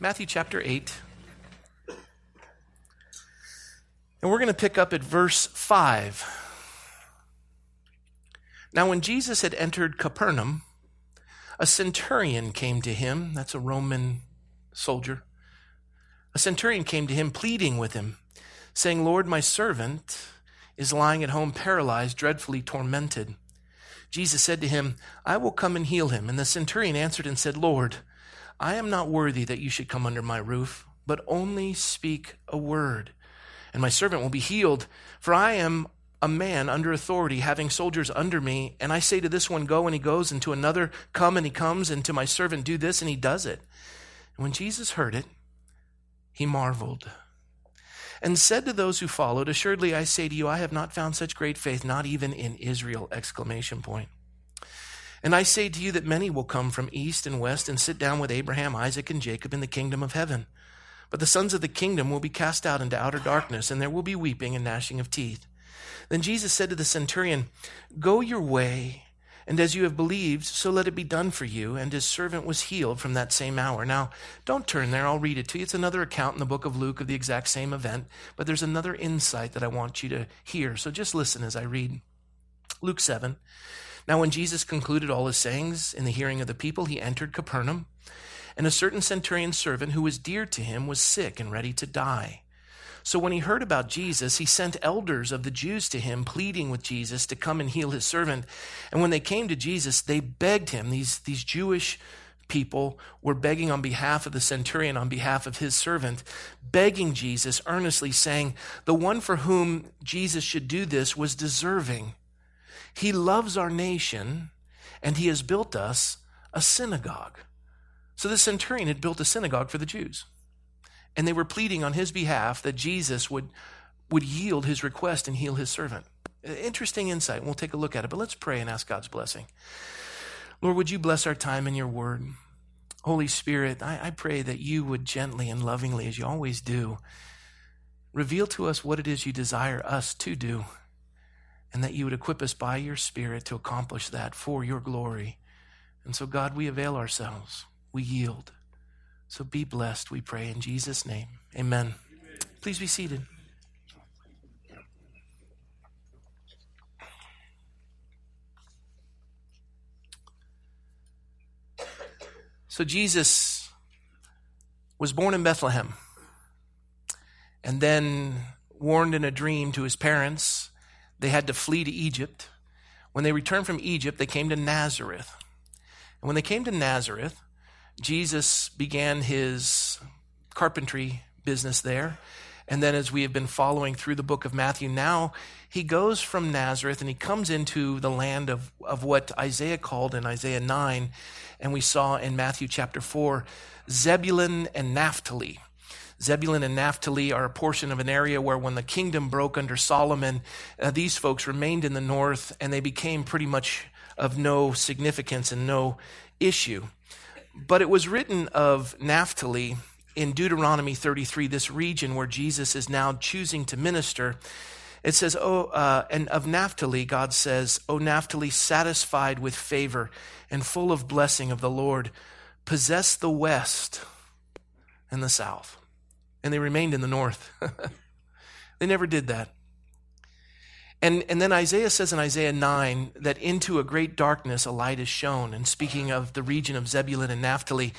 Matthew chapter 8. And we're going to pick up at verse 5. Now, when Jesus had entered Capernaum, a centurion came to him. That's a Roman soldier. A centurion came to him, pleading with him, saying, Lord, my servant is lying at home paralyzed, dreadfully tormented. Jesus said to him, I will come and heal him. And the centurion answered and said, Lord, I am not worthy that you should come under my roof, but only speak a word, and my servant will be healed. For I am a man under authority, having soldiers under me, and I say to this one, Go, and he goes, and to another, Come, and he comes, and to my servant, Do this, and he does it. And when Jesus heard it, he marveled and said to those who followed, Assuredly I say to you, I have not found such great faith, not even in Israel! Exclamation point. And I say to you that many will come from east and west and sit down with Abraham, Isaac, and Jacob in the kingdom of heaven. But the sons of the kingdom will be cast out into outer darkness, and there will be weeping and gnashing of teeth. Then Jesus said to the centurion, Go your way, and as you have believed, so let it be done for you. And his servant was healed from that same hour. Now, don't turn there, I'll read it to you. It's another account in the book of Luke of the exact same event, but there's another insight that I want you to hear. So just listen as I read. Luke 7. Now, when Jesus concluded all his sayings in the hearing of the people, he entered Capernaum, and a certain centurion servant who was dear to him was sick and ready to die. So when he heard about Jesus, he sent elders of the Jews to him, pleading with Jesus to come and heal his servant. And when they came to Jesus, they begged him, these, these Jewish people were begging on behalf of the centurion, on behalf of his servant, begging Jesus earnestly, saying, The one for whom Jesus should do this was deserving. He loves our nation, and he has built us a synagogue. So the centurion had built a synagogue for the Jews and they were pleading on his behalf that Jesus would, would yield his request and heal his servant. Interesting insight. We'll take a look at it, but let's pray and ask God's blessing. Lord, would you bless our time in your word? Holy Spirit, I, I pray that you would gently and lovingly, as you always do, reveal to us what it is you desire us to do, and that you would equip us by your Spirit to accomplish that for your glory. And so, God, we avail ourselves, we yield. So be blessed, we pray in Jesus' name. Amen. Amen. Please be seated. So Jesus was born in Bethlehem and then warned in a dream to his parents they had to flee to Egypt. When they returned from Egypt, they came to Nazareth. And when they came to Nazareth, Jesus began his carpentry business there. And then, as we have been following through the book of Matthew, now he goes from Nazareth and he comes into the land of, of what Isaiah called in Isaiah 9, and we saw in Matthew chapter 4, Zebulun and Naphtali. Zebulun and Naphtali are a portion of an area where, when the kingdom broke under Solomon, uh, these folks remained in the north and they became pretty much of no significance and no issue. But it was written of Naphtali in Deuteronomy 33, this region where Jesus is now choosing to minister. It says, Oh, uh, and of Naphtali, God says, O Naphtali, satisfied with favor and full of blessing of the Lord, possess the west and the south. And they remained in the north. they never did that. And, and then Isaiah says in Isaiah 9 that into a great darkness a light is shown. And speaking of the region of Zebulun and Naphtali,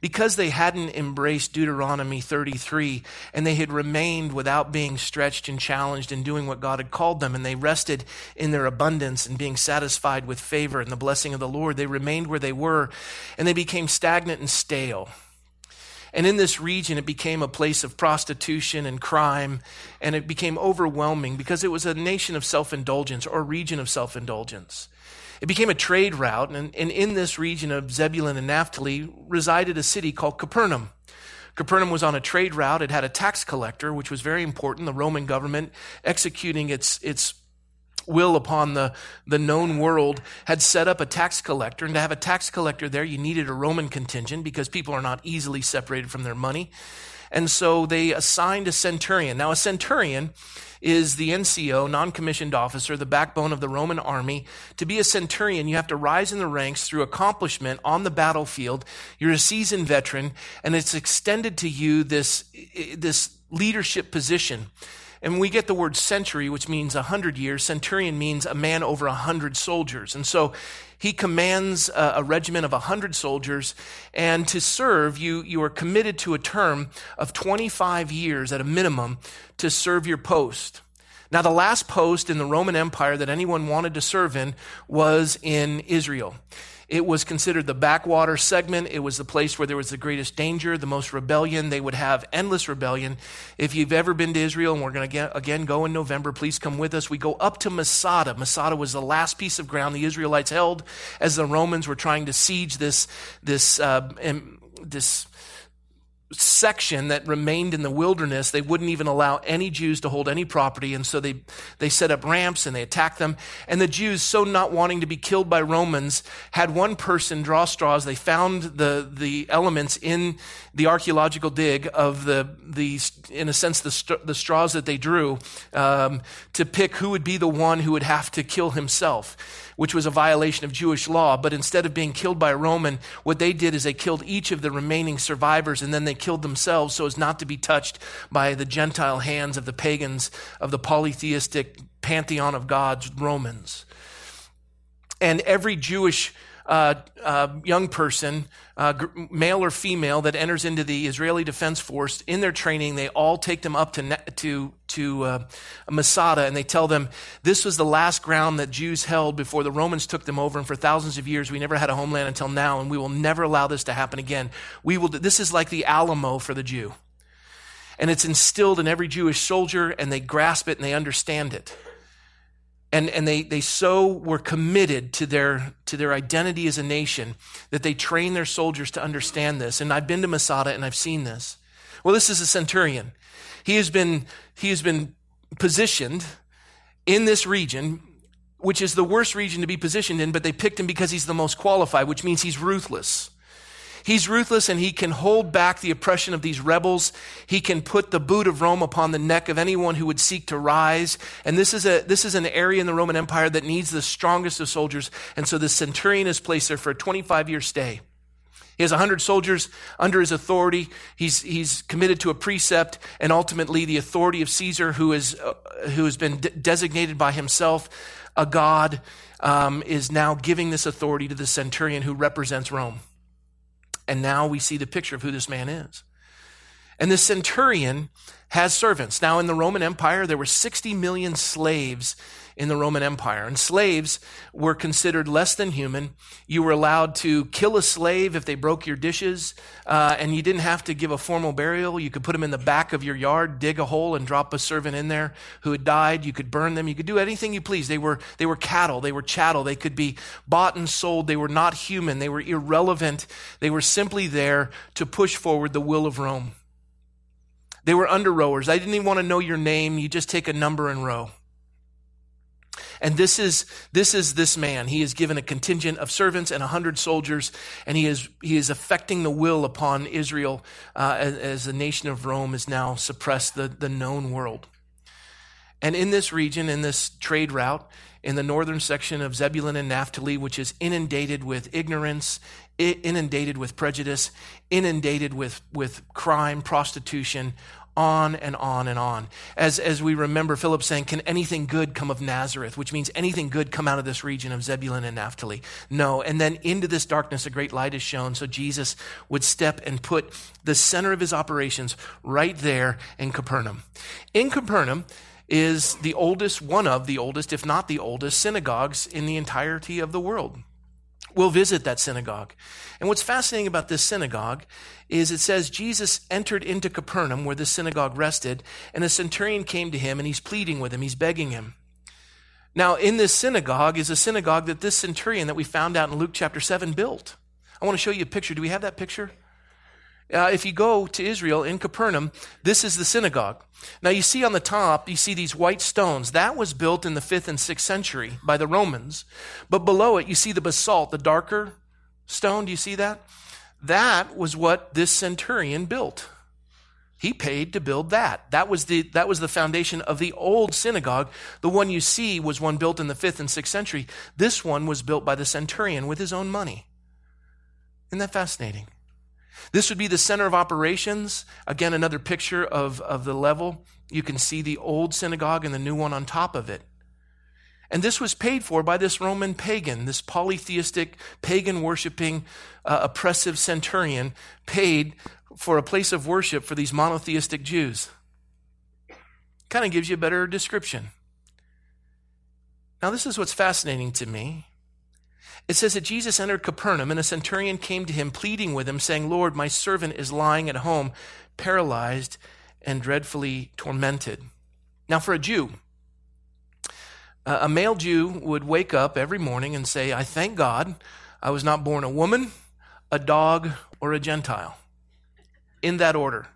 because they hadn't embraced Deuteronomy 33 and they had remained without being stretched and challenged and doing what God had called them, and they rested in their abundance and being satisfied with favor and the blessing of the Lord, they remained where they were and they became stagnant and stale. And in this region, it became a place of prostitution and crime, and it became overwhelming because it was a nation of self indulgence or region of self indulgence. It became a trade route, and, and in this region of Zebulun and Naphtali resided a city called Capernaum. Capernaum was on a trade route. It had a tax collector, which was very important. The Roman government executing its, its will upon the, the known world had set up a tax collector. And to have a tax collector there, you needed a Roman contingent because people are not easily separated from their money. And so they assigned a centurion. Now, a centurion is the NCO, non commissioned officer, the backbone of the Roman army. To be a centurion, you have to rise in the ranks through accomplishment on the battlefield. You're a seasoned veteran, and it's extended to you this, this leadership position. And we get the word century, which means a hundred years. Centurion means a man over a hundred soldiers. And so he commands a, a regiment of a hundred soldiers. And to serve, you, you are committed to a term of 25 years at a minimum to serve your post. Now, the last post in the Roman Empire that anyone wanted to serve in was in Israel. It was considered the backwater segment. It was the place where there was the greatest danger, the most rebellion. They would have endless rebellion. If you've ever been to Israel, and we're going to again go in November, please come with us. We go up to Masada. Masada was the last piece of ground the Israelites held as the Romans were trying to siege this, this, uh, this section that remained in the wilderness, they wouldn't even allow any Jews to hold any property. And so they, they set up ramps and they attacked them. And the Jews, so not wanting to be killed by Romans, had one person draw straws. They found the, the elements in the archaeological dig of the, the in a sense, the, the straws that they drew um, to pick who would be the one who would have to kill himself which was a violation of Jewish law. But instead of being killed by a Roman, what they did is they killed each of the remaining survivors and then they killed themselves so as not to be touched by the Gentile hands of the pagans, of the polytheistic pantheon of gods, Romans. And every Jewish uh, uh, young person, uh, male or female, that enters into the Israeli Defense Force in their training, they all take them up to to to uh, Masada and they tell them this was the last ground that Jews held before the Romans took them over, and for thousands of years we never had a homeland until now, and we will never allow this to happen again. We will. This is like the Alamo for the Jew, and it's instilled in every Jewish soldier, and they grasp it and they understand it and, and they, they so were committed to their, to their identity as a nation that they trained their soldiers to understand this. And I've been to Masada and I've seen this. Well, this is a centurion. He has been, he has been positioned in this region, which is the worst region to be positioned in, but they picked him because he's the most qualified, which means he's ruthless. He's ruthless and he can hold back the oppression of these rebels. He can put the boot of Rome upon the neck of anyone who would seek to rise. And this is a, this is an area in the Roman Empire that needs the strongest of soldiers. And so the centurion is placed there for a 25 year stay. He has 100 soldiers under his authority. He's, he's committed to a prefect and ultimately the authority of Caesar, who, is, uh, who has been de- designated by himself a god, um, is now giving this authority to the centurion who represents Rome. And now we see the picture of who this man is. And the centurion has servants. Now, in the Roman Empire, there were 60 million slaves in the Roman Empire. And slaves were considered less than human. You were allowed to kill a slave if they broke your dishes, uh, and you didn't have to give a formal burial. You could put them in the back of your yard, dig a hole, and drop a servant in there who had died. You could burn them. You could do anything you please. They were, they were cattle. They were chattel. They could be bought and sold. They were not human. They were irrelevant. They were simply there to push forward the will of Rome. They were under rowers. I didn't even want to know your name. You just take a number and row. And this is, this is this man. He is given a contingent of servants and a hundred soldiers, and he is, he is affecting the will upon Israel uh, as, as the nation of Rome is now suppressed the, the known world. And in this region, in this trade route, in the northern section of Zebulun and Naphtali, which is inundated with ignorance, inundated with prejudice, inundated with, with crime, prostitution, on and on and on. As, as we remember Philip saying, Can anything good come of Nazareth? Which means anything good come out of this region of Zebulun and Naphtali? No. And then into this darkness, a great light is shown. So Jesus would step and put the center of his operations right there in Capernaum. In Capernaum, is the oldest, one of the oldest, if not the oldest, synagogues in the entirety of the world. We'll visit that synagogue. And what's fascinating about this synagogue is it says Jesus entered into Capernaum where the synagogue rested, and a centurion came to him and he's pleading with him, he's begging him. Now, in this synagogue is a synagogue that this centurion that we found out in Luke chapter 7 built. I want to show you a picture. Do we have that picture? Uh, if you go to Israel in Capernaum, this is the synagogue. Now you see on the top, you see these white stones. That was built in the 5th and 6th century by the Romans. But below it, you see the basalt, the darker stone. Do you see that? That was what this centurion built. He paid to build that. That was the, that was the foundation of the old synagogue. The one you see was one built in the fifth and sixth century. This one was built by the centurion with his own money. Isn't that fascinating? This would be the center of operations. Again, another picture of, of the level. You can see the old synagogue and the new one on top of it. And this was paid for by this Roman pagan, this polytheistic, pagan worshiping, uh, oppressive centurion, paid for a place of worship for these monotheistic Jews. Kind of gives you a better description. Now, this is what's fascinating to me. It says that Jesus entered Capernaum, and a centurion came to him, pleading with him, saying, Lord, my servant is lying at home, paralyzed and dreadfully tormented. Now, for a Jew, a male Jew would wake up every morning and say, I thank God I was not born a woman, a dog, or a Gentile in that order.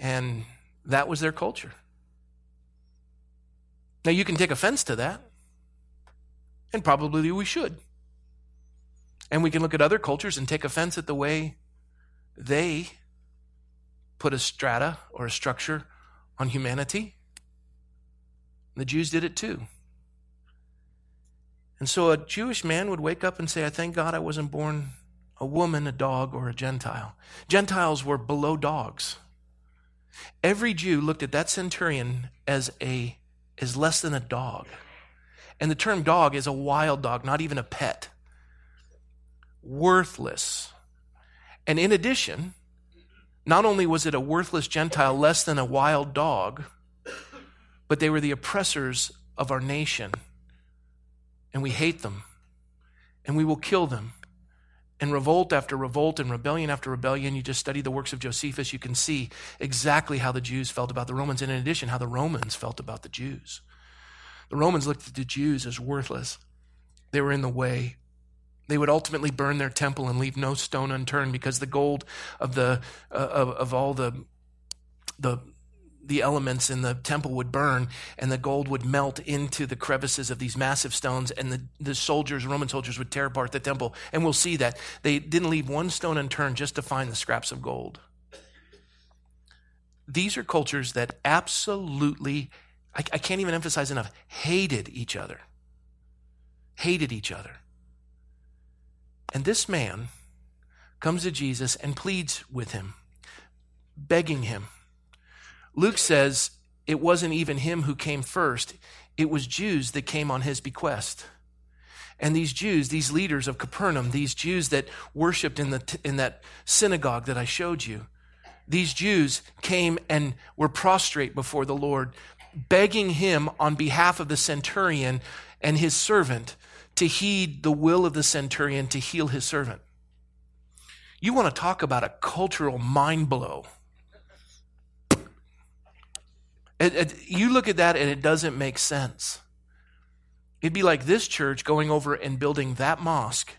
And that was their culture. Now, you can take offense to that, and probably we should. And we can look at other cultures and take offense at the way they put a strata or a structure on humanity. The Jews did it too. And so a Jewish man would wake up and say, I thank God I wasn't born a woman, a dog, or a Gentile. Gentiles were below dogs. Every Jew looked at that centurion as a as less than a dog. And the term dog is a wild dog, not even a pet. Worthless. And in addition, not only was it a worthless Gentile less than a wild dog, but they were the oppressors of our nation and we hate them, and we will kill them. And revolt after revolt and rebellion after rebellion, you just study the works of Josephus, you can see exactly how the Jews felt about the Romans, and in addition, how the Romans felt about the Jews. The Romans looked at the Jews as worthless, they were in the way. They would ultimately burn their temple and leave no stone unturned because the gold of the uh, of, of all the the the elements in the temple would burn and the gold would melt into the crevices of these massive stones and the, the soldiers roman soldiers would tear apart the temple. And we'll see that. They didn't leave one stone unturned just to find the scraps of gold. These are cultures that absolutely I, I can't even emphasize enough hated each other. Hated each other. And this man comes to jesus and pleads with him begging him Luke says it wasn't even him who came first, it was Jews that came on his bequest. And these Jews, these leaders of Capernaum, these Jews that worshiped in, the, in that synagogue that I showed you, these Jews came and were prostrate before the Lord, begging him on behalf of the centurion and his servant to heed the will of the centurion to heal his servant. You want to talk about a cultural mind blow. It, it, you look at that and it doesn't make sense. It'd be like this church going over and building that mosque.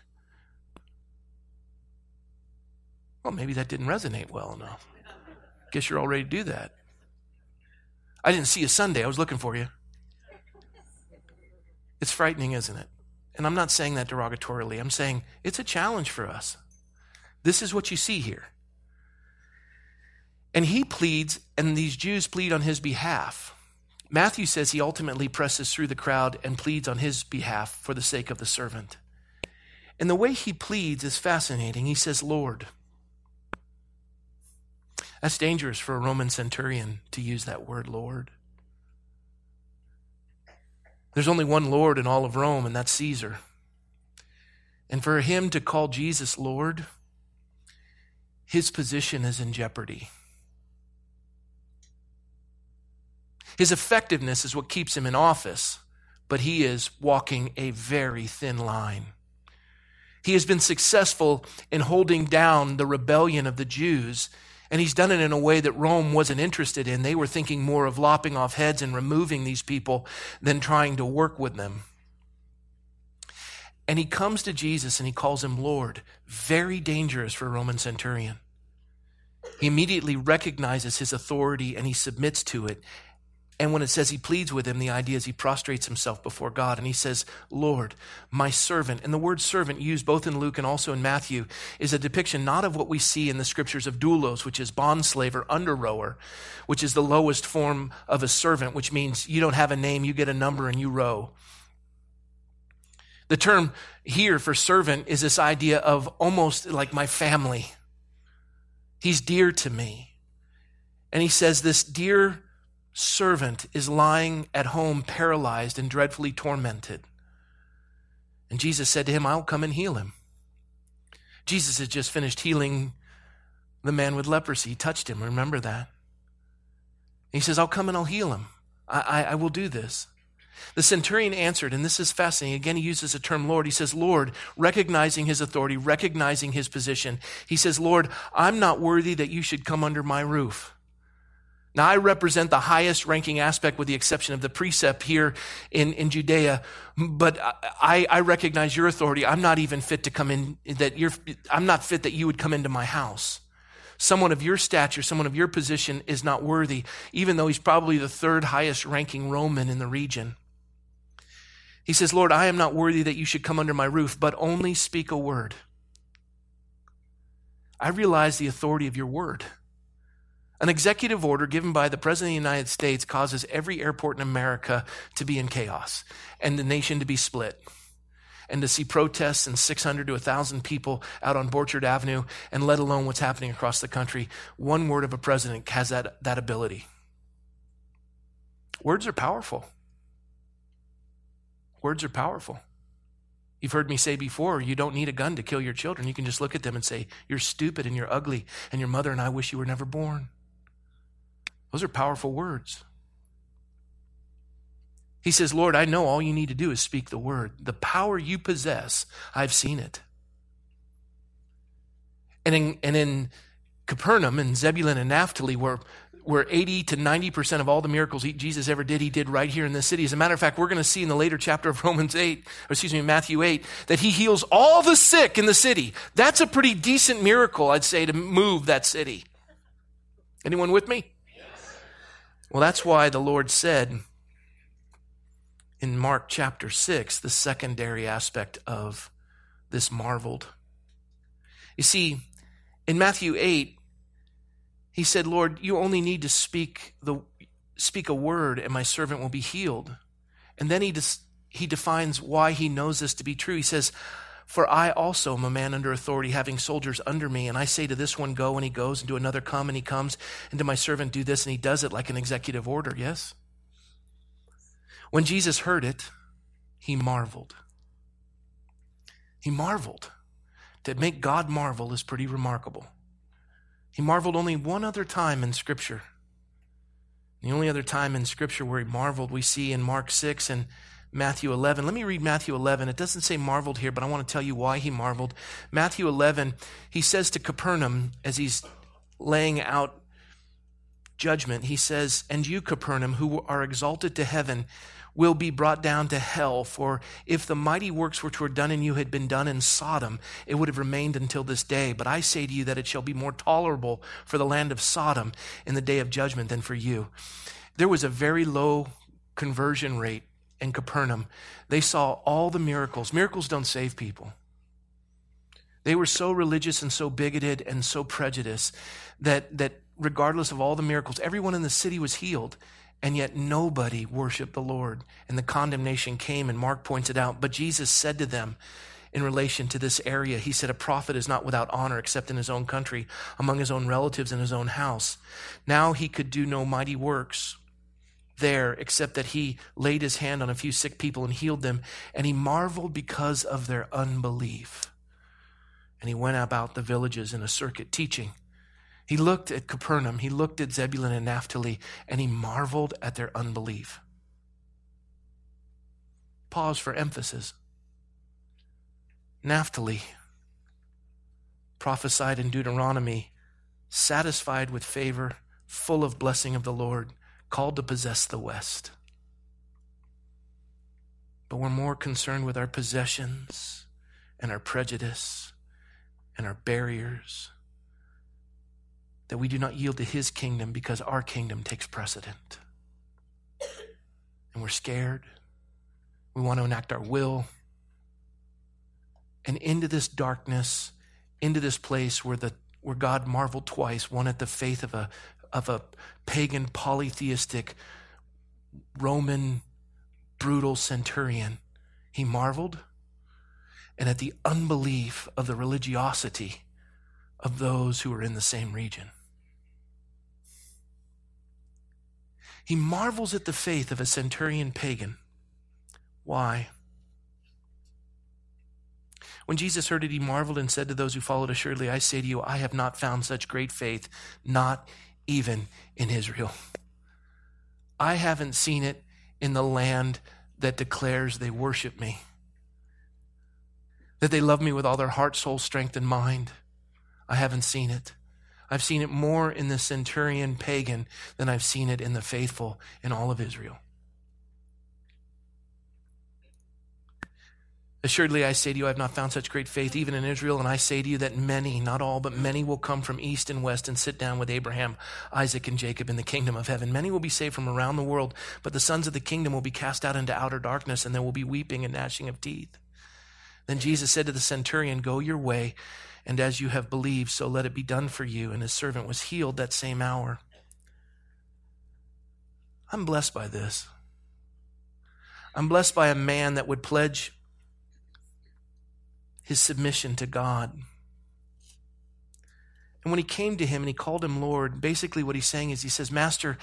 Well, maybe that didn't resonate well enough. Guess you're all ready to do that. I didn't see you Sunday. I was looking for you. It's frightening, isn't it? And I'm not saying that derogatorily. I'm saying it's a challenge for us. This is what you see here. And he pleads, and these Jews plead on his behalf. Matthew says he ultimately presses through the crowd and pleads on his behalf for the sake of the servant. And the way he pleads is fascinating. He says, Lord. That's dangerous for a Roman centurion to use that word, Lord. There's only one Lord in all of Rome, and that's Caesar. And for him to call Jesus Lord, his position is in jeopardy. His effectiveness is what keeps him in office, but he is walking a very thin line. He has been successful in holding down the rebellion of the Jews, and he's done it in a way that Rome wasn't interested in. They were thinking more of lopping off heads and removing these people than trying to work with them. And he comes to Jesus and he calls him Lord. Very dangerous for a Roman centurion. He immediately recognizes his authority and he submits to it And when it says he pleads with him, the idea is he prostrates himself before God and he says, Lord, my servant. And the word servant used both in Luke and also in Matthew is a depiction not of what we see in the scriptures of doulos, which is bondslave or under rower, which is the lowest form of a servant, which means you don't have a name, you get a number and you row. The term here for servant is this idea of almost like my family. He's dear to me. And he says, This dear servant is lying at home paralyzed and dreadfully tormented. And Jesus said to him, I'll come and heal him. Jesus had just finished healing the man with leprosy. He touched him. Remember that? He says, I'll come and I'll heal him. I, I, I will do this. The centurion answered, and this is fascinating. Again, he uses the term Lord. He says, Lord, recognizing his authority, recognizing his position. He says, Lord, I'm not worthy that you should come under my roof. Now, I represent the highest ranking aspect with the exception of the prefect here in, in Judea, but I, I recognize your authority. I'm not even fit to come in, that you're, I'm not fit that you would come into my house. Someone of your stature, someone of your position is not worthy, even though he's probably the third highest ranking Roman in the region. He says, Lord, I am not worthy that you should come under my roof, but only speak a word. I realize the authority of your word. An executive order given by the President of the United States causes every airport in America to be in chaos and the nation to be split. And to see protests and 600 to 1,000 people out on Borchard Avenue, and let alone what's happening across the country, one word of a president has that, that ability. Words are powerful. Words are powerful. You've heard me say before, you don't need a gun to kill your children. You can just look at them and say, You're stupid and you're ugly, and your mother and I wish you were never born. Those are powerful words. He says, Lord, I know all you need to do is speak the word. The power you possess, I've seen it. And in, and in Capernaum and Zebulun and Naphtali, where where 80 to 90% of all the miracles Jesus ever did, he did right here in this city. As a matter of fact, we're going to see in the later chapter of Romans 8, or excuse me, Matthew 8, that he heals all the sick in the city. That's a pretty decent miracle, I'd say, to move that city. Anyone with me? Well, that's why the Lord said in Mark chapter 6, the secondary aspect of this marveled. You see, in Matthew 8, he said, Lord, you only need to speak, the, speak a word and my servant will be healed. And then he, des, he defines why he knows this to be true. He says, For I also am a man under authority, having soldiers under me. And I say to this one, Go, and he goes, and to another, Come, and he comes, and to my servant, Do this, and he does it like an executive order, yes? When Jesus heard it, he marveled. He marveled. To make God marvel is pretty remarkable. He marveled only one other time in Scripture. The only other time in Scripture where he marveled we see in Mark 6 and Matthew 11. Let me read Matthew 11. It doesn't say marveled here, but I want to tell you why he marveled. Matthew 11, he says to Capernaum as he's laying out judgment, he says, And you, Capernaum, who are exalted to heaven, will be brought down to hell. For if the mighty works which were done in you had been done in Sodom, it would have remained until this day. But I say to you that it shall be more tolerable for the land of Sodom in the day of judgment than for you. There was a very low conversion rate in Capernaum. They saw all the miracles. Miracles don't save people. They were so religious and so bigoted and so prejudiced that, that regardless of all the miracles, everyone in the city was healed. And yet nobody worshiped the Lord. And the condemnation came, and Mark points it out. But Jesus said to them, in relation to this area, he said, A prophet is not without honor except in his own country, among his own relatives in his own house. Now he could do no mighty works there except that he laid his hand on a few sick people and healed them. And he marveled because of their unbelief. And he went about the villages in a circuit teaching he looked at Capernaum, he looked at Zebulun and Naphtali, and he marveled at their unbelief. Pause for emphasis. Naphtali prophesied in Deuteronomy, satisfied with favor, full of blessing of the Lord, called to possess the West. But we're more concerned with our possessions and our prejudice and our barriers that we do not yield to his kingdom because our kingdom takes precedent. and we're scared. We want to enact our will. And into this darkness, into this place where the where God marveled twice, one at the faith of a of a pagan polytheistic Roman brutal centurion. He marveled, and at the unbelief of the religiosity of those who were in the same region. He marvels at the faith of a centurion pagan. Why? When Jesus heard it, he marveled and said to those who followed, Assuredly, I say to you, I have not found such great faith, not even in Israel. I haven't seen it in the land that declares they worship me, that they love me with all their heart, soul, strength, and mind. I haven't seen it. I've seen it more in the centurion pagan than I've seen it in the faithful in all of Israel. Assuredly, I say to you, I have not found such great faith even in Israel, and I say to you that many, not all, but many will come from east and west and sit down with Abraham, Isaac, and Jacob in the kingdom of heaven. Many will be saved from around the world, but the sons of the kingdom will be cast out into outer darkness, and there will be weeping and gnashing of teeth. Then Jesus said to the centurion, Go your way, and as you have believed, so let it be done for you. And his servant was healed that same hour. I'm blessed by this. I'm blessed by a man that would pledge his submission to God. And when he came to him and he called him Lord, basically what he's saying is he says, Master,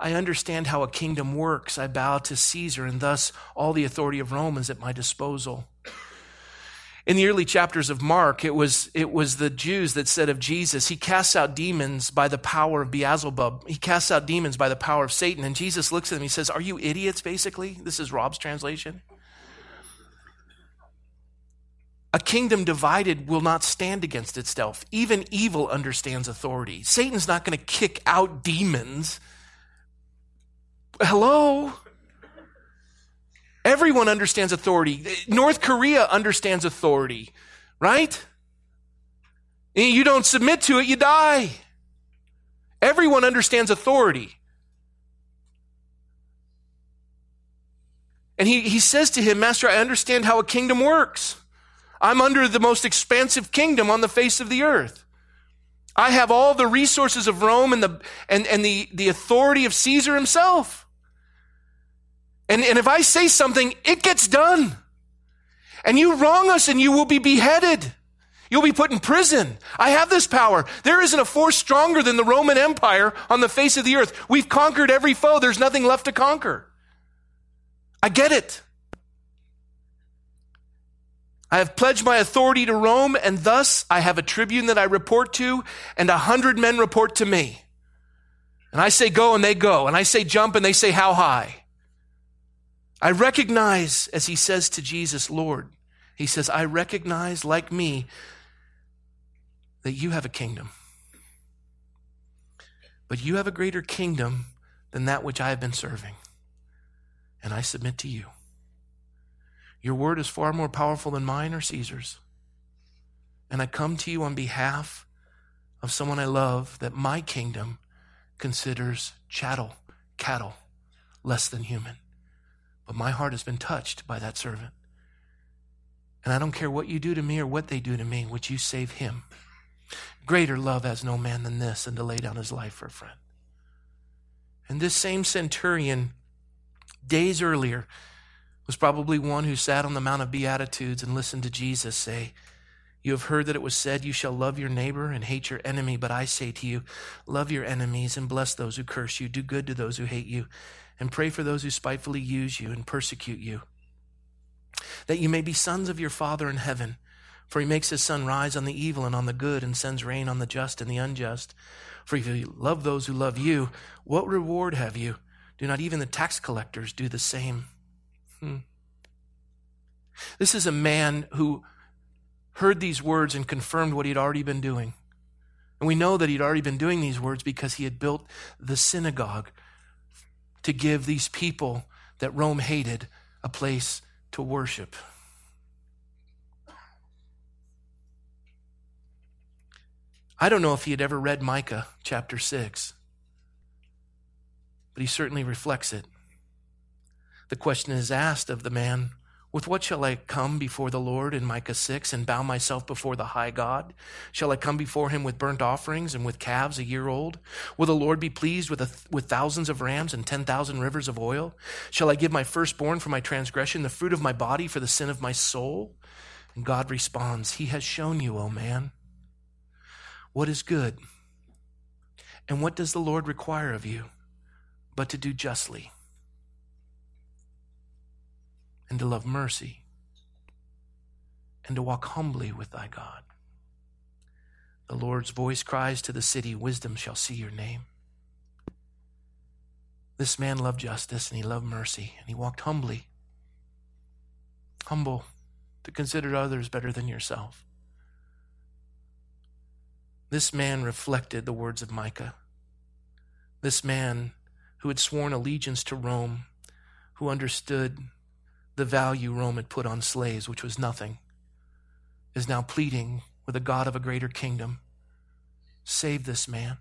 I understand how a kingdom works. I bow to Caesar, and thus all the authority of Rome is at my disposal. In the early chapters of Mark, it was, it was the Jews that said of Jesus, He casts out demons by the power of Beelzebub. He casts out demons by the power of Satan. And Jesus looks at them, he says, Are you idiots, basically? This is Rob's translation. A kingdom divided will not stand against itself. Even evil understands authority. Satan's not going to kick out demons. Hello? Everyone understands authority. North Korea understands authority, right? You don't submit to it, you die. Everyone understands authority. And he, he says to him, Master, I understand how a kingdom works. I'm under the most expansive kingdom on the face of the earth. I have all the resources of Rome and the, and, and the, the authority of Caesar himself. And, and if I say something, it gets done. And you wrong us and you will be beheaded. You'll be put in prison. I have this power. There isn't a force stronger than the Roman Empire on the face of the earth. We've conquered every foe. There's nothing left to conquer. I get it. I have pledged my authority to Rome, and thus I have a tribune that I report to, and a hundred men report to me. And I say go, and they go. And I say jump, and they say how high. I recognize, as he says to Jesus, Lord, he says, I recognize, like me, that you have a kingdom. But you have a greater kingdom than that which I have been serving. And I submit to you. Your word is far more powerful than mine or Caesar's. And I come to you on behalf of someone I love that my kingdom considers chattel, cattle, less than human. But my heart has been touched by that servant. And I don't care what you do to me or what they do to me, would you save him? Greater love has no man than this, and to lay down his life for a friend. And this same centurion, days earlier, was probably one who sat on the Mount of Beatitudes and listened to Jesus say, You have heard that it was said, You shall love your neighbor and hate your enemy. But I say to you, love your enemies and bless those who curse you. Do good to those who hate you, and pray for those who spitefully use you and persecute you, that you may be sons of your Father in heaven. For he makes his sun rise on the evil and on the good, and sends rain on the just and the unjust. For if you love those who love you, what reward have you? Do not even the tax collectors do the same? Hmm. This is a man who heard these words and confirmed what he'd already been doing. And we know that he'd already been doing these words because he had built the synagogue to give these people that Rome hated a place to worship. I don't know if he had ever read Micah chapter 6, but he certainly reflects it. The question is asked of the man with what shall I come before the Lord in Micah 6 and bow myself before the high God? Shall I come before him with burnt offerings and with calves a year old? Will the Lord be pleased with, th- with thousands of rams and 10,000 rivers of oil? Shall I give my firstborn for my transgression, the fruit of my body for the sin of my soul? And God responds, He has shown you, O man, what is good. And what does the Lord require of you? But to do justly and to love mercy and to walk humbly with thy God. The Lord's voice cries to the city, Wisdom shall see your name. This man loved justice and he loved mercy and he walked humbly. Humble to consider others better than yourself. This man reflected the words of Micah. This man who had sworn allegiance to Rome, who understood the value Rome had put on slaves, which was nothing, is now pleading with the God of a greater kingdom save this man,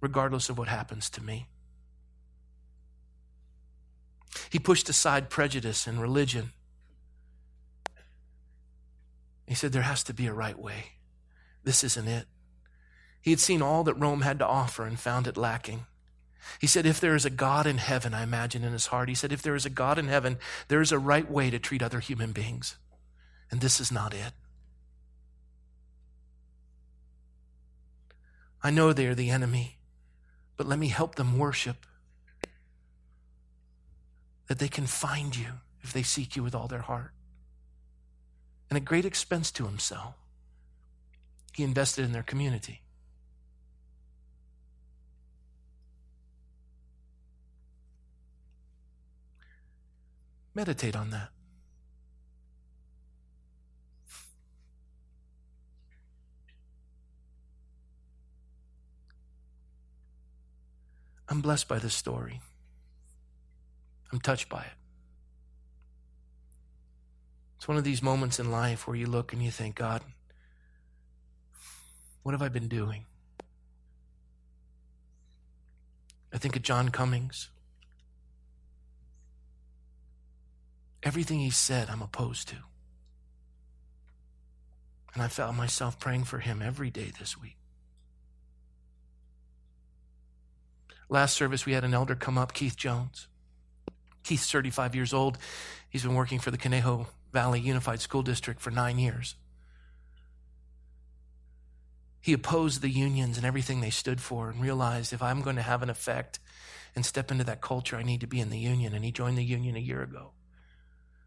regardless of what happens to me. He pushed aside prejudice and religion. He said, There has to be a right way. This isn't it. He had seen all that Rome had to offer and found it lacking. He said, If there is a God in heaven, I imagine in his heart, he said, If there is a God in heaven, there is a right way to treat other human beings. And this is not it. I know they are the enemy, but let me help them worship. That they can find you if they seek you with all their heart. And at great expense to himself, he invested in their community. Meditate on that. I'm blessed by this story. I'm touched by it. It's one of these moments in life where you look and you think, God, what have I been doing? I think of John Cummings. Everything he said, I'm opposed to. And I found myself praying for him every day this week. Last service, we had an elder come up, Keith Jones. Keith's 35 years old. He's been working for the Conejo Valley Unified School District for nine years. He opposed the unions and everything they stood for and realized if I'm going to have an effect and step into that culture, I need to be in the union. And he joined the union a year ago.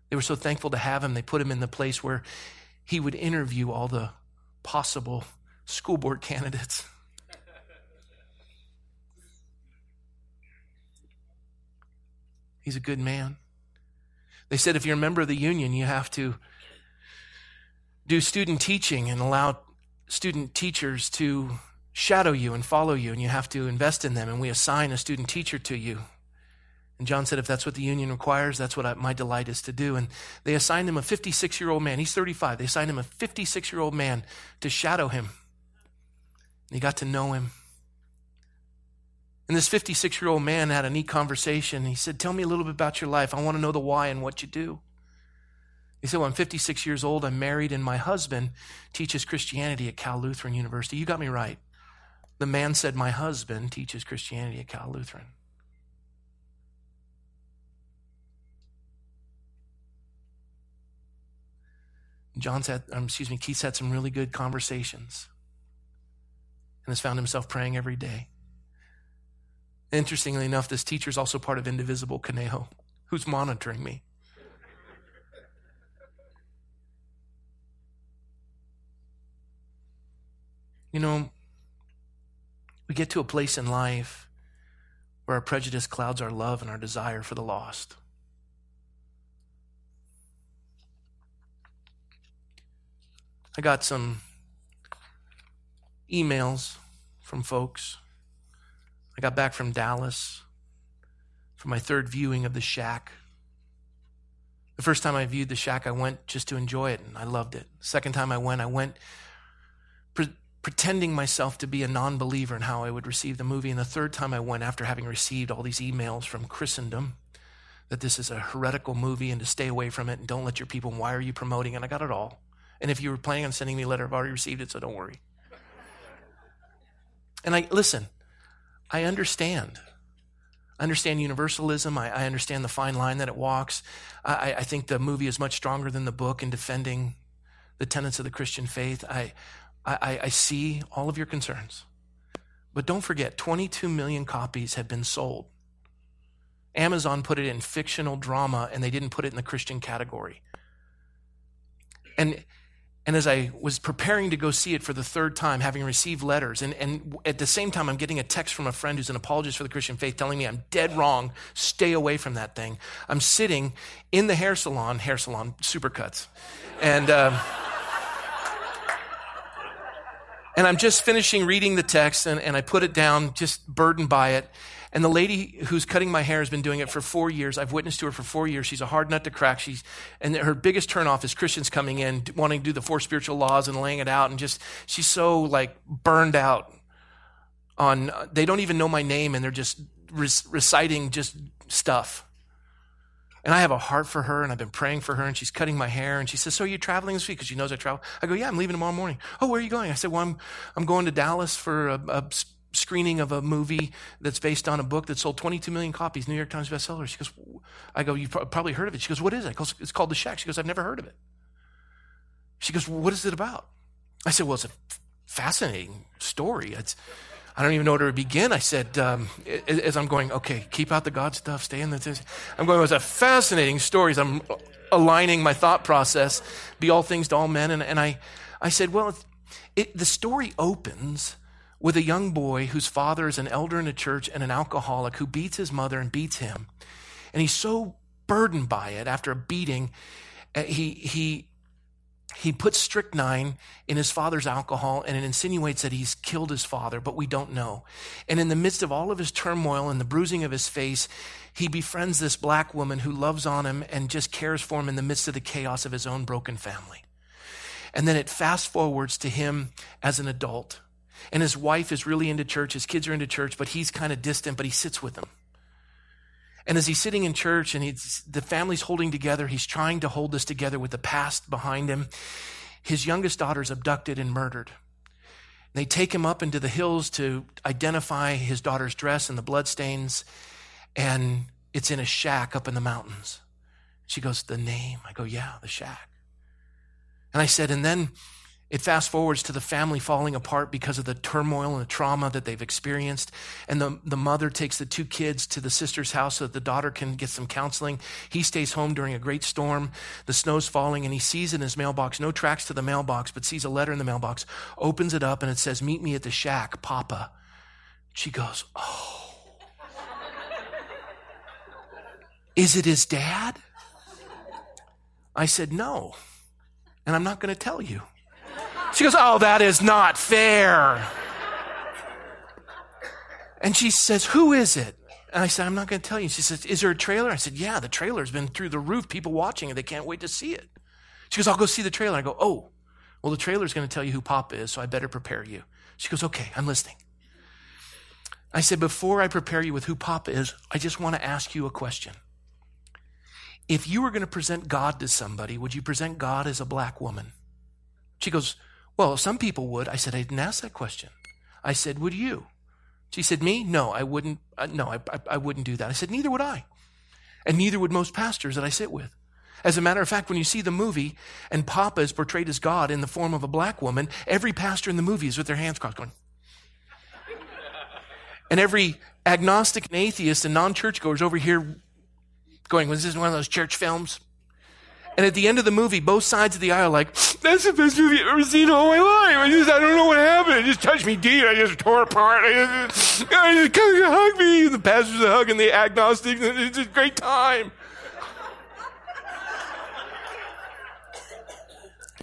They were so thankful to have him, they put him in the place where he would interview all the possible school board candidates. He's a good man. They said if you're a member of the union, you have to do student teaching and allow student teachers to shadow you and follow you, and you have to invest in them. And we assign a student teacher to you. And John said, if that's what the union requires, that's what I, my delight is to do. And they assigned him a 56 year old man. He's 35. They assigned him a 56 year old man to shadow him. And he got to know him. And this 56 year old man had a neat conversation. He said, Tell me a little bit about your life. I want to know the why and what you do. He said, Well, I'm 56 years old. I'm married, and my husband teaches Christianity at Cal Lutheran University. You got me right. The man said, My husband teaches Christianity at Cal Lutheran. John's had, um, excuse me, Keith's had some really good conversations and has found himself praying every day. Interestingly enough, this teacher is also part of Indivisible Conejo, who's monitoring me. You know, we get to a place in life where our prejudice clouds our love and our desire for the lost. I got some emails from folks. I got back from Dallas for my third viewing of The Shack. The first time I viewed The Shack, I went just to enjoy it, and I loved it. Second time I went, I went pre- pretending myself to be a non believer in how I would receive the movie. And the third time I went, after having received all these emails from Christendom that this is a heretical movie and to stay away from it and don't let your people, why are you promoting it? I got it all. And if you were planning on sending me a letter, I've already received it, so don't worry. And I, listen, I understand. I understand universalism. I, I understand the fine line that it walks. I, I think the movie is much stronger than the book in defending the tenets of the Christian faith. I, I, I see all of your concerns. But don't forget, 22 million copies have been sold. Amazon put it in fictional drama and they didn't put it in the Christian category. And and as I was preparing to go see it for the third time, having received letters, and, and at the same time, I'm getting a text from a friend who's an apologist for the Christian faith telling me I'm dead wrong, stay away from that thing. I'm sitting in the hair salon, hair salon, supercuts. And, uh, and I'm just finishing reading the text, and, and I put it down, just burdened by it. And the lady who's cutting my hair has been doing it for four years. I've witnessed to her for four years. She's a hard nut to crack. She's, and her biggest turnoff is Christians coming in, wanting to do the four spiritual laws and laying it out. And just, she's so like burned out on, they don't even know my name and they're just reciting just stuff. And I have a heart for her, and I've been praying for her, and she's cutting my hair, and she says, So are you traveling this week? Because she knows I travel. I go, Yeah, I'm leaving tomorrow morning. Oh, where are you going? I said, Well, I'm, I'm going to Dallas for a, a screening of a movie that's based on a book that sold 22 million copies, New York Times bestseller. She goes, I go, you've probably heard of it. She goes, what is it? Goes, it's called The Shack. She goes, I've never heard of it. She goes, what is it about? I said, well, it's a fascinating story. It's, I don't even know where to begin. I said, um, as I'm going, okay, keep out the God stuff, stay in the. I'm going, it was a fascinating story I'm aligning my thought process, be all things to all men. And, and I, I said, well, it, the story opens with a young boy whose father is an elder in a church and an alcoholic who beats his mother and beats him. And he's so burdened by it after a beating, uh, he, he, he puts strychnine in his father's alcohol and it insinuates that he's killed his father, but we don't know. And in the midst of all of his turmoil and the bruising of his face, he befriends this black woman who loves on him and just cares for him in the midst of the chaos of his own broken family. And then it fast forwards to him as an adult and his wife is really into church. His kids are into church, but he's kind of distant, but he sits with them. And as he's sitting in church and he's, the family's holding together, he's trying to hold this together with the past behind him. His youngest daughter's abducted and murdered. They take him up into the hills to identify his daughter's dress and the bloodstains, and it's in a shack up in the mountains. She goes, The name? I go, Yeah, the shack. And I said, And then it fast forwards to the family falling apart because of the turmoil and the trauma that they've experienced. And the, the mother takes the two kids to the sister's house so that the daughter can get some counseling. He stays home during a great storm. The snow's falling and he sees in his mailbox, no tracks to the mailbox, but sees a letter in the mailbox, opens it up and it says, Meet me at the shack, Papa. She goes, Oh. Is it his dad? I said, No. And I'm not going to tell you. She goes, Oh, that is not fair. And she says, Who is it? And I said, I'm not going to tell you. She says, Is there a trailer? I said, Yeah, the trailer's been through the roof, people watching it. They can't wait to see it. She goes, I'll go see the trailer. I go, Oh, well, the trailer's going to tell you who Papa is, so I better prepare you. She goes, Okay, I'm listening. I said, Before I prepare you with who Papa is, I just want to ask you a question. If you were going to present God to somebody, would you present God as a black woman? She goes, well, some people would. I said, I didn't ask that question. I said, would you? She said, me? No, I wouldn't. Uh, no, I, I, I wouldn't do that. I said, neither would I. And neither would most pastors that I sit with. As a matter of fact, when you see the movie and Papa is portrayed as God in the form of a black woman, every pastor in the movie is with their hands crossed going. and every agnostic and atheist and non churchgoers over here going, was this is one of those church films? And at the end of the movie, both sides of the aisle like, that's the best movie I've ever seen in all my life. I just, I don't know what happened. It just touched me deep. I just tore apart. I just, I just come hug me. The pastor's hug and the agnostic. It's a great time.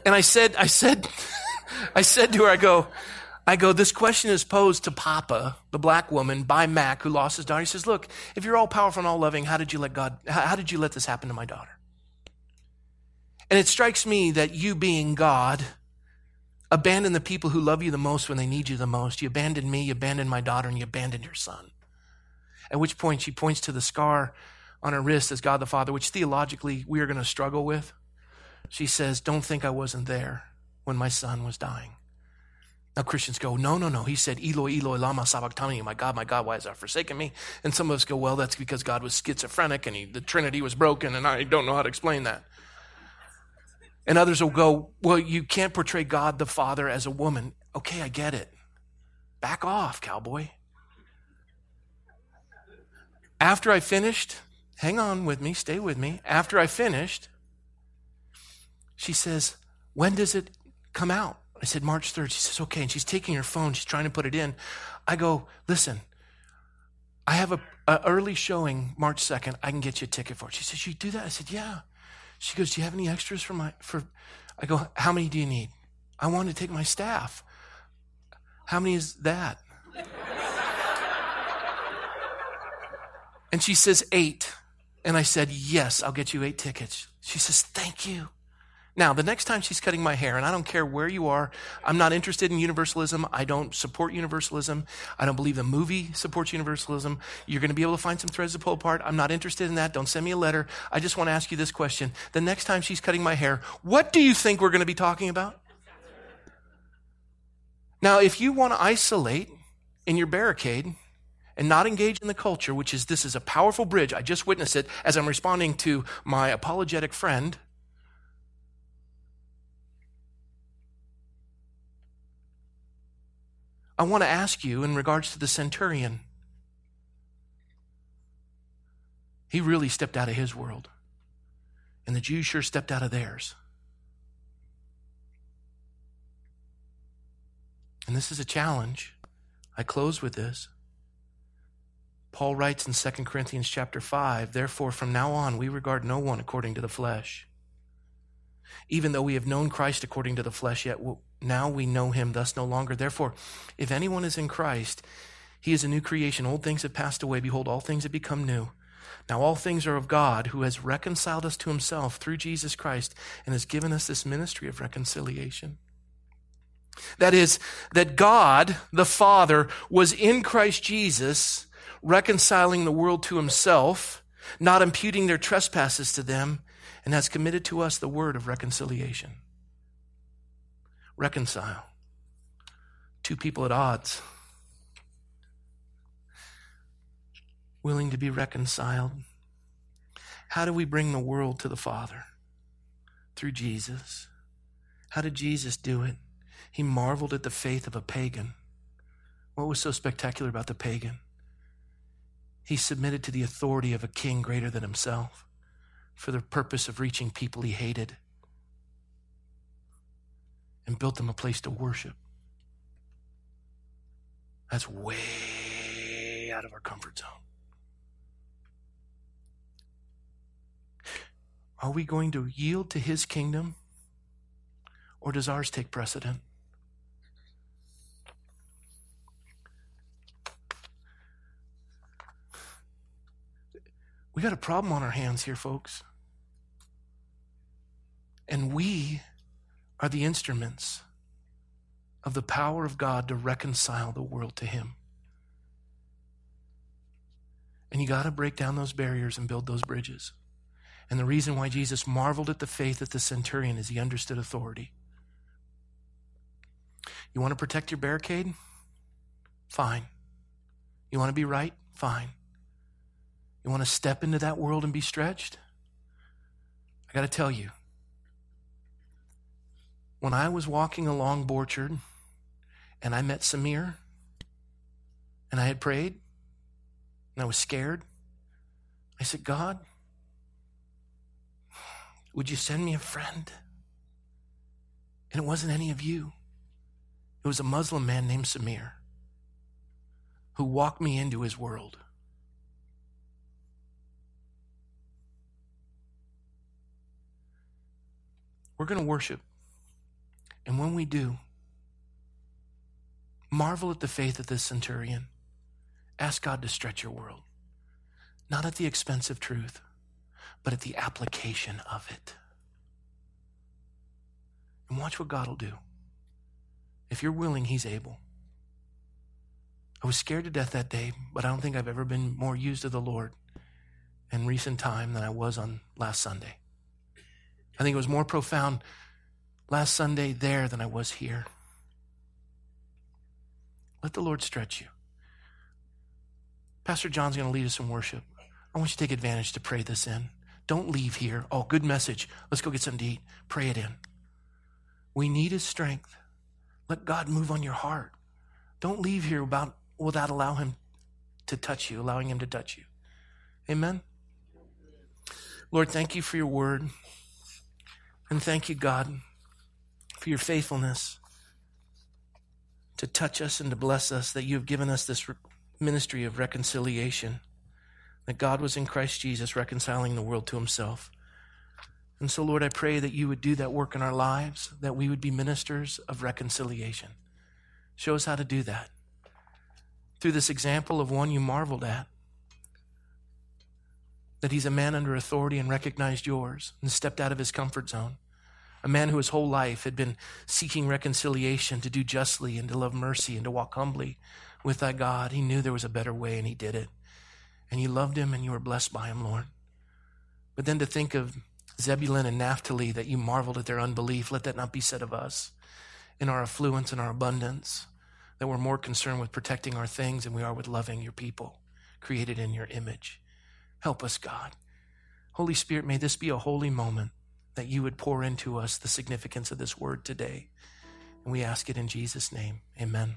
And I said, I said, I said to her, I go, I go, this question is posed to Papa, the black woman, by Mac, who lost his daughter. He says, look, if you're all powerful and all loving, how did you let God, how did you let this happen to my daughter? And it strikes me that you being God, abandon the people who love you the most when they need you the most. You abandoned me, you abandoned my daughter, and you abandoned your son. At which point she points to the scar on her wrist as God the Father, which theologically we are going to struggle with. She says, Don't think I wasn't there when my son was dying. Now Christians go, no, no, no. He said, Eloi, Eloi, lama sabachthani. My God, my God, why has thou forsaken me? And some of us go, well, that's because God was schizophrenic and he, the Trinity was broken, and I don't know how to explain that. And others will go, well, you can't portray God the Father as a woman. Okay, I get it. Back off, cowboy. After I finished, hang on with me, stay with me. After I finished, she says, when does it come out? I said, March 3rd. She says, okay. And she's taking her phone. She's trying to put it in. I go, listen, I have a, a early showing March 2nd. I can get you a ticket for it. She says, you do that? I said, yeah. She goes, do you have any extras for my, for, I go, how many do you need? I want to take my staff. How many is that? and she says, eight. And I said, yes, I'll get you eight tickets. She says, thank you. Now, the next time she's cutting my hair, and I don't care where you are, I'm not interested in universalism. I don't support universalism. I don't believe the movie supports universalism. You're going to be able to find some threads to pull apart. I'm not interested in that. Don't send me a letter. I just want to ask you this question. The next time she's cutting my hair, what do you think we're going to be talking about? Now, if you want to isolate in your barricade, and not engage in the culture, which is this is a powerful bridge. I just witnessed it as I'm responding to my apologetic friend I want to ask you in regards to the centurion. He really stepped out of his world, and the Jews sure stepped out of theirs. And this is a challenge. I close with this. Paul writes in 2 Corinthians chapter 5, therefore from now on we regard no one according to the flesh. Even though we have known Christ according to the flesh, yet now we know him, thus no longer. Therefore, if anyone is in Christ, he is a new creation. Old things have passed away. Behold, all things have become new. Now, all things are of God, who has reconciled us to himself through Jesus Christ and has given us this ministry of reconciliation. That is, that God, the Father, was in Christ Jesus, reconciling the world to himself, not imputing their trespasses to them, and has committed to us the word of reconciliation reconcile. Two people at odds, willing to be reconciled. How do we bring the world to the Father? Through Jesus. How did Jesus do it? He marveled at the faith of a pagan. What was so spectacular about the pagan? He submitted to the authority of a king greater than himself for the purpose of reaching people he hated and built them a place to worship. That's way out of our comfort zone. Are we going to yield to his kingdom or does ours take precedent? We got a problem on our hands here, folks. And we are the instruments of the power of God to reconcile the world to Him. And you got to break down those barriers and build those bridges. And the reason why Jesus marveled at the faith of the centurion is he understood authority. You want to protect your barricade? Fine. You want to be right? Fine. You want to step into that world and be stretched? I got to tell you, when I was walking along Borchard and I met Samir and I had prayed and I was scared, I said, God, would you send me a friend? And it wasn't any of you. It was a Muslim man named Samir who walked me into his world. We're going to worship. And when we do, marvel at the faith of this centurion. Ask God to stretch your world, not at the expense of truth, but at the application of it. And watch what God will do. If you're willing, He's able. I was scared to death that day, but I don't think I've ever been more used of the Lord in recent time than I was on last Sunday. I think it was more profound last Sunday there than I was here. Let the Lord stretch you. Pastor John's going to lead us in worship. I want you to take advantage to pray this in. Don't leave here. Oh, good message. Let's go get something to eat. Pray it in. We need his strength. Let God move on your heart. Don't leave here about, without allow him to touch you, allowing him to touch you. Amen. Lord, thank you for your word. And thank you, God, for your faithfulness to touch us and to bless us, that you have given us this ministry of reconciliation, that God was in Christ Jesus reconciling the world to himself. And so, Lord, I pray that you would do that work in our lives, that we would be ministers of reconciliation. Show us how to do that. Through this example of one you marveled at, that he's a man under authority and recognized yours and stepped out of his comfort zone. A man who his whole life had been seeking reconciliation, to do justly and to love mercy and to walk humbly with thy God. He knew there was a better way and he did it. And you loved him and you were blessed by him, Lord. But then to think of Zebulun and Naphtali that you marveled at their unbelief, let that not be said of us. In our affluence and our abundance, that we're more concerned with protecting our things than we are with loving your people created in your image. Help us, God. Holy Spirit, may this be a holy moment that you would pour into us the significance of this word today. And we ask it in Jesus' name. Amen.